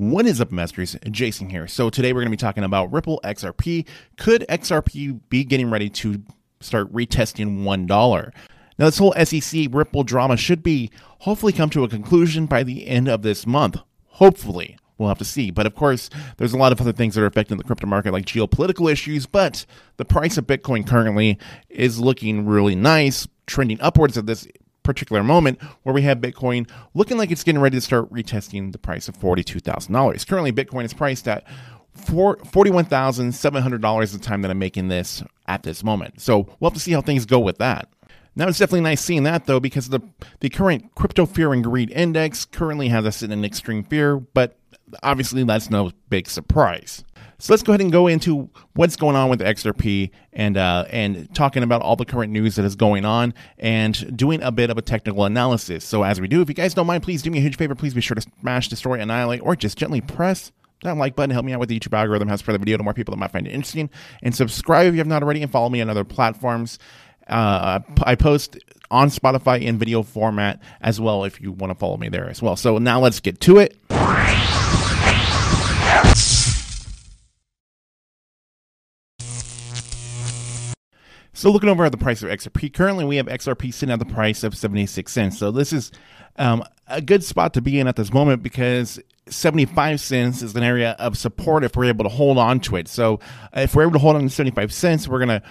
What is up, investors? Jason here. So today we're going to be talking about Ripple XRP. Could XRP be getting ready to start retesting $1? Now, this whole SEC Ripple drama should be hopefully come to a conclusion by the end of this month. Hopefully. We'll have to see. But of course, there's a lot of other things that are affecting the crypto market, like geopolitical issues. But the price of Bitcoin currently is looking really nice, trending upwards at this particular moment where we have Bitcoin looking like it's getting ready to start retesting the price of $42,000. Currently, Bitcoin is priced at $41,700 at the time that I'm making this at this moment. So we'll have to see how things go with that. Now it's definitely nice seeing that though, because the the current crypto fear and greed index currently has us in an extreme fear, but obviously that's no big surprise. So let's go ahead and go into what's going on with XRP and uh, and talking about all the current news that is going on and doing a bit of a technical analysis. So as we do, if you guys don't mind, please do me a huge favor. Please be sure to smash, destroy, annihilate, or just gently press that like button. Help me out with the YouTube algorithm. Helps spread the video to more people that might find it interesting. And subscribe if you have not already, and follow me on other platforms. Uh, I post on Spotify in video format as well if you want to follow me there as well. So now let's get to it. So looking over at the price of XRP, currently we have XRP sitting at the price of 76 cents. So this is um, a good spot to be in at this moment because 75 cents is an area of support if we're able to hold on to it. So if we're able to hold on to 75 cents, we're going to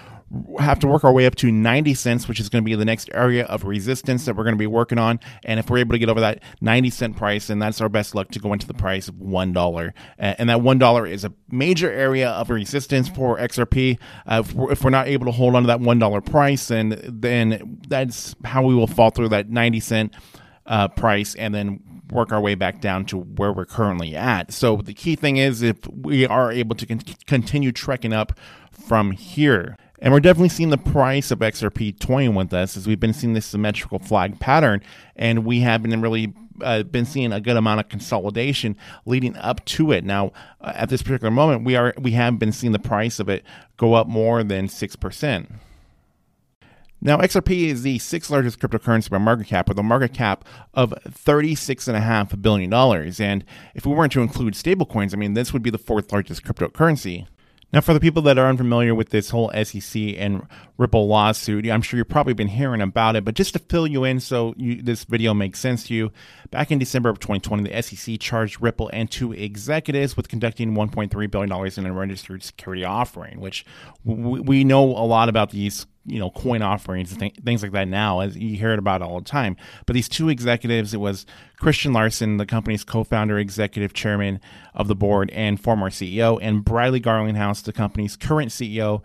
have to work our way up to 90 cents, which is going to be the next area of resistance that we're going to be working on. And if we're able to get over that 90 cent price, then that's our best luck to go into the price of $1. And that $1 is a major area of resistance for XRP. Uh, if, we're, not able to hold on to that $1 price, then, then that's how we will fall through that 90 cent uh, price and then work our way back down to where we're currently at. So the key thing is if we are able to con- continue trekking up from here. And we're definitely seeing the price of XRP toying with us as we've been seeing this symmetrical flag pattern, and we have been really uh, been seeing a good amount of consolidation leading up to it. Now, uh, at this particular moment, we are we have been seeing the price of it go up more than six percent. Now, XRP is the sixth largest cryptocurrency by market cap, with a market cap of $36.5 billion. And if we weren't to include stablecoins, I mean, this would be the fourth largest cryptocurrency. Now, for the people that are unfamiliar with this whole SEC and Ripple lawsuit, I'm sure you've probably been hearing about it, but just to fill you in so you, this video makes sense to you, back in December of 2020, the SEC charged Ripple and two executives with conducting $1.3 billion in a registered security offering, which we know a lot about these you know coin offerings and th- things like that now as you hear it about all the time but these two executives it was christian larsen the company's co-founder executive chairman of the board and former ceo and bradley garlinghouse the company's current ceo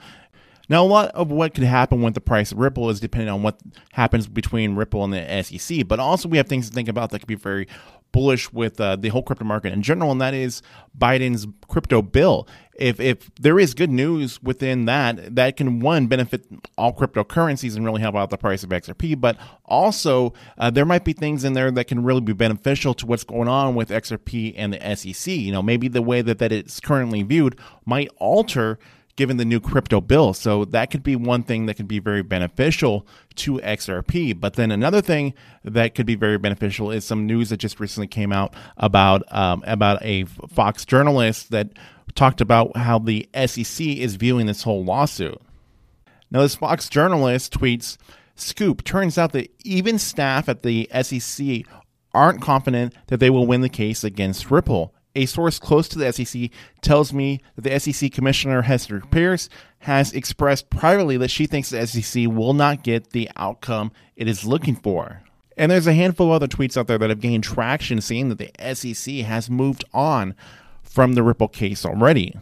now, a lot of what could happen with the price of Ripple is dependent on what happens between Ripple and the SEC. But also, we have things to think about that could be very bullish with uh, the whole crypto market in general, and that is Biden's crypto bill. If if there is good news within that, that can one benefit all cryptocurrencies and really help out the price of XRP, but also uh, there might be things in there that can really be beneficial to what's going on with XRP and the SEC. You know, maybe the way that that it's currently viewed might alter given the new crypto bill. So that could be one thing that could be very beneficial to XRP. But then another thing that could be very beneficial is some news that just recently came out about um, about a Fox journalist that talked about how the SEC is viewing this whole lawsuit. Now, this Fox journalist tweets. Scoop turns out that even staff at the SEC aren't confident that they will win the case against Ripple a source close to the SEC tells me that the SEC Commissioner Hester Peirce has expressed privately that she thinks the SEC will not get the outcome it is looking for. And there's a handful of other tweets out there that have gained traction saying that the SEC has moved on from the Ripple case already.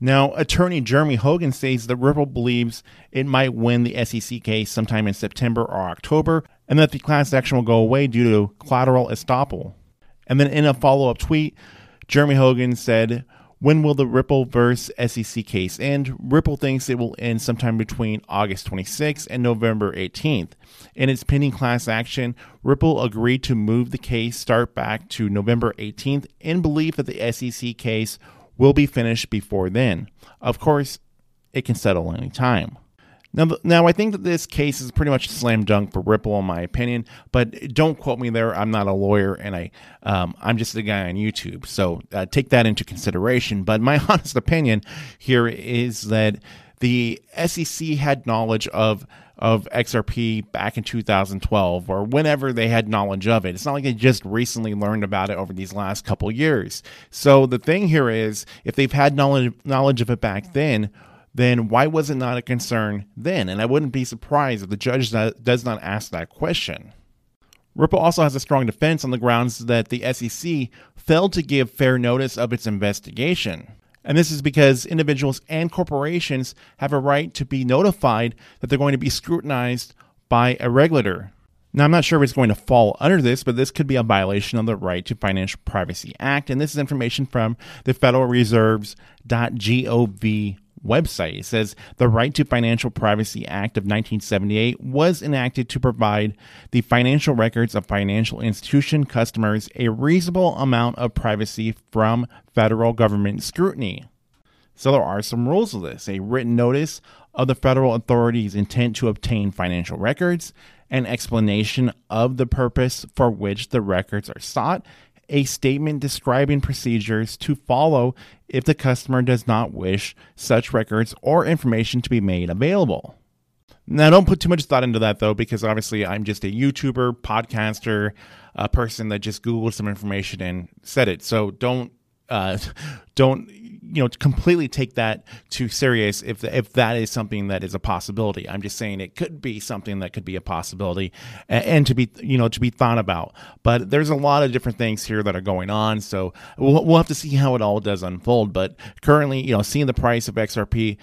Now, attorney Jeremy Hogan says that Ripple believes it might win the SEC case sometime in September or October, and that the class action will go away due to collateral estoppel. And then in a follow up tweet, Jeremy Hogan said, when will the Ripple verse SEC case end? Ripple thinks it will end sometime between August 26th and November 18th. In its pending class action, Ripple agreed to move the case start back to November 18th in belief that the SEC case will be finished before then. Of course, it can settle any time. Now, now I think that this case is pretty much a slam dunk for Ripple, in my opinion. But don't quote me there. I'm not a lawyer, and I um, I'm just a guy on YouTube. So uh, take that into consideration. But my honest opinion here is that the SEC had knowledge of of XRP back in 2012 or whenever they had knowledge of it. It's not like they just recently learned about it over these last couple years. So the thing here is if they've had knowledge knowledge of it back then, then why was it not a concern then? And I wouldn't be surprised if the judge does not ask that question. Ripple also has a strong defense on the grounds that the SEC failed to give fair notice of its investigation. And this is because individuals and corporations have a right to be notified that they're going to be scrutinized by a regulator. Now, I'm not sure if it's going to fall under this, but this could be a violation of the Right to Financial Privacy Act. And this is information from the Federal Reserves.gov website. It says the Right to Financial Privacy Act of 1978 was enacted to provide the financial records of financial institution customers a reasonable amount of privacy from federal government scrutiny. So there are some rules of this a written notice of the federal authority's intent to obtain financial records, an explanation of the purpose for which the records are sought, a statement describing procedures to follow if the customer does not wish such records or information to be made available. Now, don't put too much thought into that though, because obviously I'm just a YouTuber, podcaster, a person that just Googled some information and said it. So don't uh, don't you know completely take that too serious if if that is something that is a possibility. I'm just saying it could be something that could be a possibility and, and, to be you know to be thought about. But there's a lot of different things here that are going on so we'll, we'll have to see how it all does unfold. But currently you know seeing the price of xrp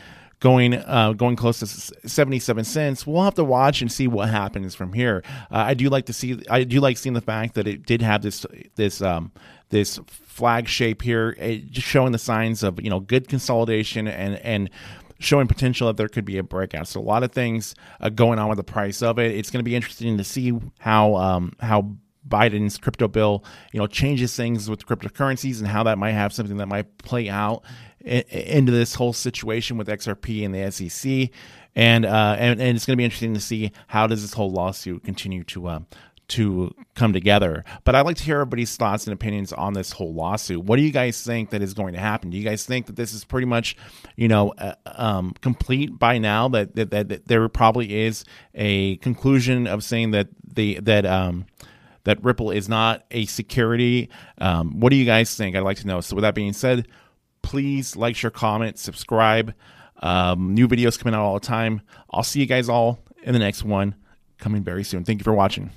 going uh, going close to 77 cents. We'll have to watch and see what happens from here. Uh, I do like to see I do like seeing the fact that it did have this this um, this flag shape here, just showing the signs of you know good consolidation and and showing potential that there could be a breakout. So a lot of things uh, going on with the price of it. It's going to be interesting to see how um, how Biden's crypto bill, you know, changes things with cryptocurrencies and how that might have something that might play out into this whole situation with XRP and the SEC, and uh, and, and it's going to be interesting to see how does this whole lawsuit continue to uh, to come together. But I'd like to hear everybody's thoughts and opinions on this whole lawsuit. What do you guys think that is going to happen? Do you guys think that this is pretty much, you know, uh, um, complete by now? That, that, that that there probably is a conclusion of saying that the that um, that Ripple is not a security. Um, what do you guys think? I'd like to know. So with that being said please like, share, comment, subscribe. Um, new videos coming out all the time. I'll see you guys all in the next one coming very soon. Thank you for watching.